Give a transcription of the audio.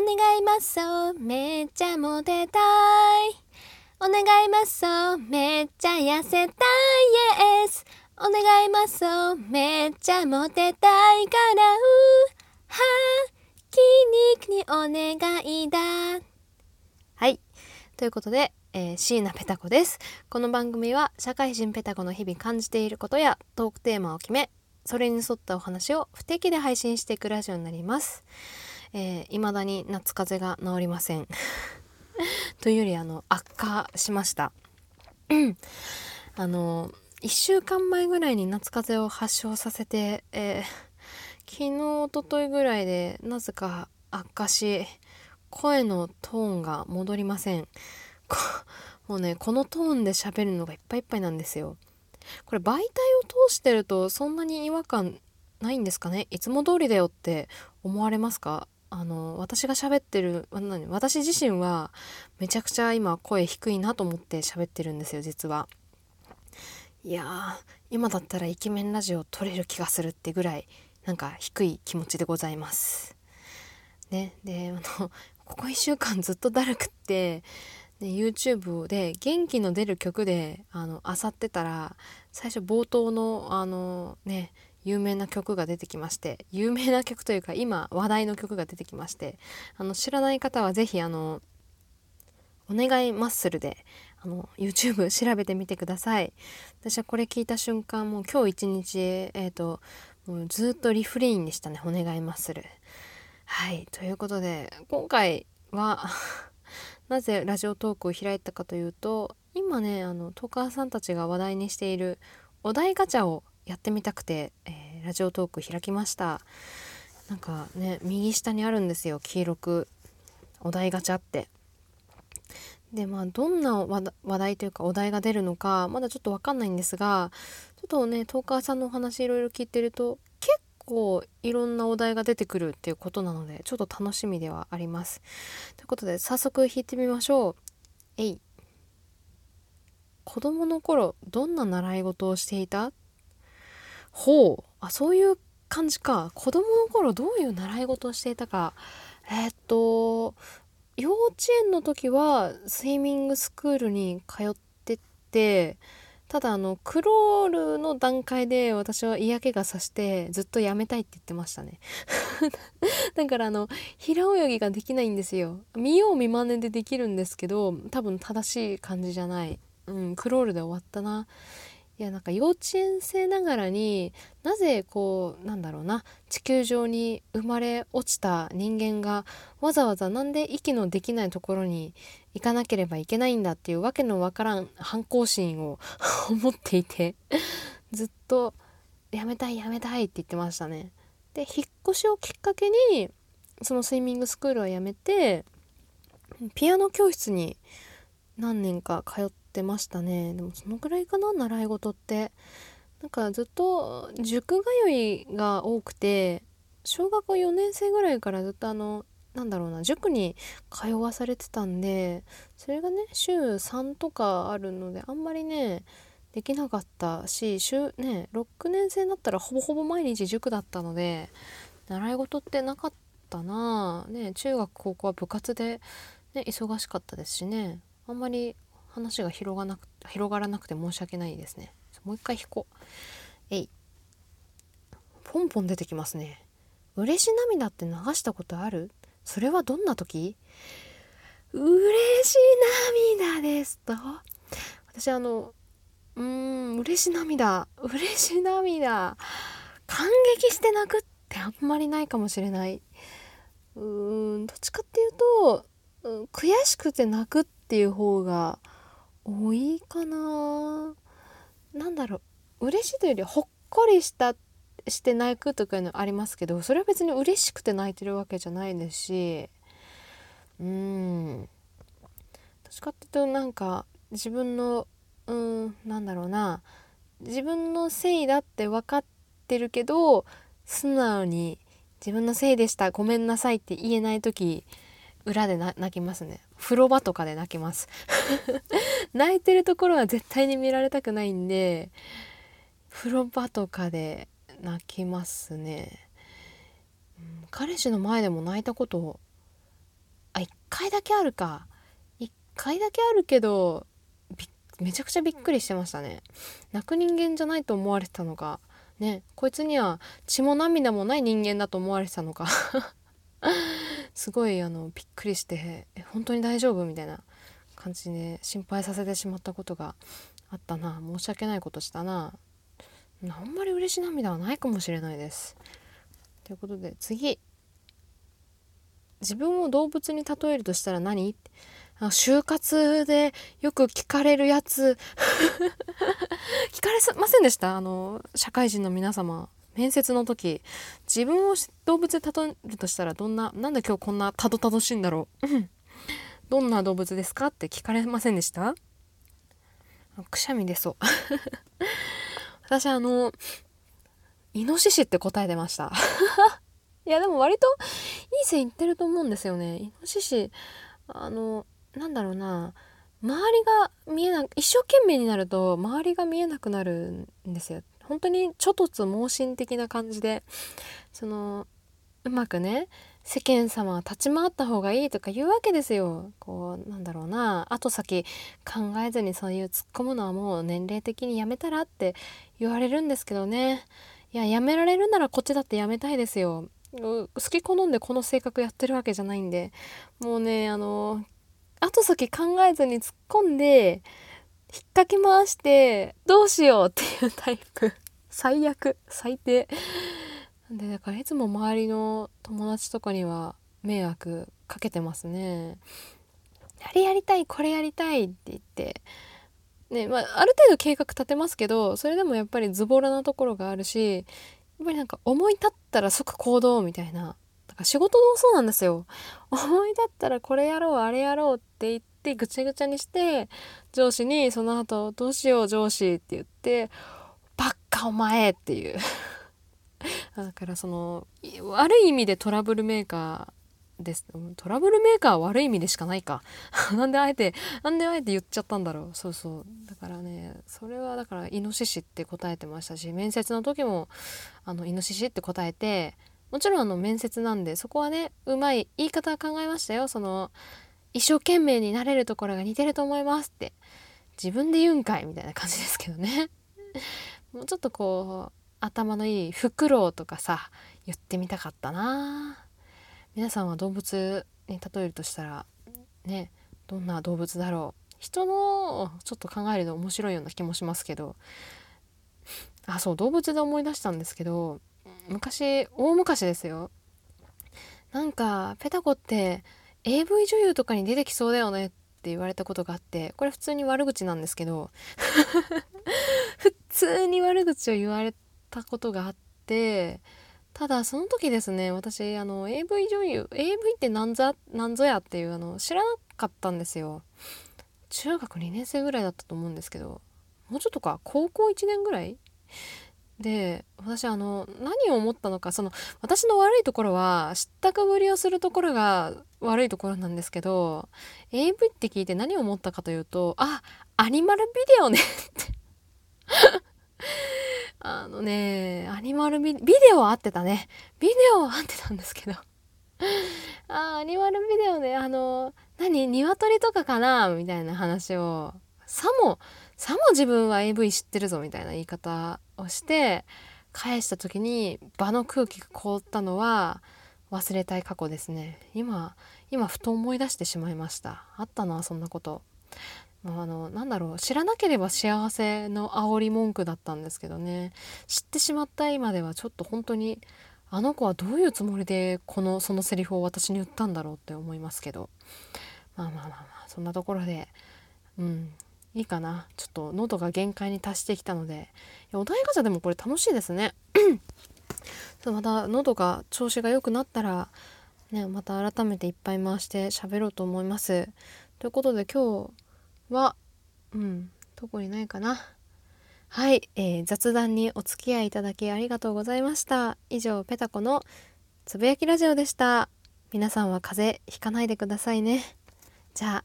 お願いマッソめっちゃモテたい。お願いマッソめっちゃ痩せたい。イエスお願いマッソめっちゃモテたいから。うは筋肉にお願いだ。はい。ということで、えー、椎名ペタ子です。この番組は社会人ペタ子の日々感じていることやトークテーマを決めそれに沿ったお話を不定期で配信していくラジオになります。えー、未だに夏風邪が治りません。というよりあの悪化しました。あの1週間前ぐらいに夏風邪を発症させて、えー、昨日おとといぐらいでなぜか悪化し声のトーンが戻りません。もうねこのトーンで喋るのがいっぱいいっぱいなんですよ。これ媒体を通してるとそんなに違和感ないんですかね？いつも通りだよって思われますか？あの私が喋ってる私自身はめちゃくちゃ今声低いなと思って喋ってるんですよ実は。いや今だったらイケメンラジオ撮れる気がするってぐらいなんか低い気持ちでございます。ねであのここ1週間ずっとだるくって、ね、YouTube で元気の出る曲であの漁ってたら最初冒頭のあのね有名な曲が出てきまして有名な曲というか今話題の曲が出てきましてあの知らない方は是非あのお願いマッスルであの YouTube 調べてみてください。私はこれ聞いた瞬間もう今日一日えっ、ー、ともうずっとリフレインでしたね。お願いマッスル。はい。ということで今回は なぜラジオトークを開いたかというと今ねあのトーカーさんたちが話題にしているお題ガチャをやってみたくて、えー、ラジオトーク開きました。なんかね右下にあるんですよ。黄色く。お題ガチャって。でまあどんな話題というかお題が出るのかまだちょっと分かんないんですがちょっとねトーカーさんのお話いろいろ聞いてると結構いろんなお題が出てくるっていうことなのでちょっと楽しみではあります。ということで早速弾いてみましょう。えい。子供の頃どんな習い事をしていた？ほう。あそういう感じか。子供の頃どういう習い事をしていたか。えー、っと幼稚園の時はスイミングスクールに通っててただあのクロールの段階で私は嫌気がさしてずっとやめたいって言ってましたね。だからあの平泳ぎができないんですよ。見よう見まねでできるんですけど多分正しい感じじゃない。うんクロールで終わったな。いやなんか幼稚園生ながらになぜこうなんだろうな地球上に生まれ落ちた人間がわざわざなんで息のできないところに行かなければいけないんだっていうわけのわからん反抗心を 思っていてずっとやめたいやめたいって言ってましたね。で引っ越しをきっかけにそのスイミングスクールを辞めてピアノ教室に何年か通っってましたね。でもそのぐらいかな習い事って。なんかずっと塾通いが多くて小学校4年生ぐらいからずっとあのなんだろうな塾に通わされてたんでそれがね週3とかあるのであんまりねできなかったし週ね6年生になったらほぼほぼ毎日塾だったので習い事ってなかったな。ね中学高校は部活で、ね、忙しかったですしね。あんまり話が広がなく広がらなくて申し訳ないですね。もう一回引こう。えい。ポンポン出てきますね。嬉し涙って流したことある？それはどんな時？嬉し涙ですと。私あのうーん嬉し涙。嬉し涙。感激して泣くってあんまりないかもしれない。うーんどっちかっていうと、うん、悔しくて泣くっていう方が多いかな。なんだろう。嬉しいというよりほっこりしたして泣くとかいうのありますけどそれは別に嬉しくて泣いてるわけじゃないですし。うん。どっちかっていうとなんか自分のうんなんだろうな。自分のせいだって分かってるけど素直に自分のせいでしたごめんなさいって言えない時裏で泣きますね。風呂場とかで泣きます。泣いてるところは絶対に見られたくないんで風呂場とかで泣きますね、うん、彼氏の前でも泣いたこと回だけあるか。1回だけあるけどめちゃくちゃびっくりしてましたね。泣く人間じゃないと思われてたのかねこいつには血も涙もない人間だと思われてたのかすごいあのびっくりして「本当に大丈夫?」みたいな感じで心配させてしまったことがあったな。申し訳ないことしたな。あんまり嬉し涙はないかもしれないです。ということで次。自分を動物に例えるとしたら何？あ就活でよく聞かれるやつ。聞かれませんでした？あの社会人の皆様。面接の時自分を動物で例えるとしたらどんななんで今日こんなたどたどしいんだろう？どんな動物ですかって聞かれませんでした？くしゃみ出そう。私あのイノシシって答えてました。いやでも割といい線いってると思うんですよね。イノシシあのなんだろうな。周りが見えな一生懸命になると周りが見えなくなるんですよ本当にちょとつ盲信的な感じでそのうまくね世間様は立ち回った方がいいとか言うわけですよ。こうなんだろうな後先考えずにそういう突っ込むのはもう年齢的にやめたらって言われるんですけどねいややめられるならこっちだってやめたいですよ。好き好んでこの性格やってるわけじゃないんでもうねあの後先考えずに突っ込んで引っ掛け回してどうしようっていうタイプ最悪最低。でだからいつも周りの友達とかには迷惑かけてますね。あれやりたいこれやりたいって言って。ねまあ、ある程度計画立てますけどそれでもやっぱりズボラなところがあるしやっぱりなんか思い立ったら即行動みたいな。だから仕事もそうなんですよ。思い立ったらこれやろうあれやろうって言ってぐちゃぐちゃにして上司にその後どうしよう上司って言ってバッカお前っていう。だからその悪い意味でトラブルメーカーです。トラブルメーカーは悪い意味でしかないか。なんであえてなんであえて言っちゃったんだろう。そうそう。だからねそれはだからイノシシって答えてましたし面接の時もあのイノシシって答えてもちろんあの面接なんでそこはねうまい言い方は考えましたよ。その一生懸命になれるところが似てると思いますって。自分で言うんかいみたいな感じですけどね。もうちょっとこう頭のいいフクロウとかさ言ってみたかったな。皆さんは動物に例えるとしたらねどんな動物だろう。人のちょっと考えるの面白いような気もしますけど。あそう動物で思い出したんですけど昔大昔ですよ。なんかペタコって AV 女優とかに出てきそうだよねって言われたことがあってこれ普通に悪口なんですけど。普 通に悪口を言われたことがあってただその時ですね私あの AV 女優 AV って何ぞ何ぞやっていうあの知らなかったんですよ。中学2年生ぐらいだったと思うんですけどもうちょっとか高校1年ぐらい？で私あの何を思ったのかその私の悪いところは知ったかぶりをするところが悪いところなんですけど AV って聞いて何を思ったかというとあアニマルビデオねって。のね、アニマルビ、デオは合ってたね。ビデオは合ってたんですけど。あ、アニマルビデオね、あの、何鶏とかかな？みたいな話を、さも、さも自分は AV 知ってるぞみたいな言い方をして、返した時に場の空気が凍ったのは忘れたい過去ですね。今、今ふと思い出してしまいました。あったな、そんなこと。あのなんだろう知らなければ幸せの煽り文句だったんですけどね。知ってしまった今ではちょっと本当にあの子はどういうつもりでこのそのセリフを私に言ったんだろうって思いますけど。まあまあまあまあそんなところでうんいいかな。ちょっと喉が限界に達してきたので。お題ガチャでもこれ楽しいですね。また喉が調子が良くなったらねまた改めていっぱい回して喋ろうと思います。ということで今日は、うん、特にないかな。はい、えー、雑談にお付き合いいただきありがとうございました。以上、ペタコのつぶやきラジオでした。皆さんは風邪ひかないでくださいね。じゃあ、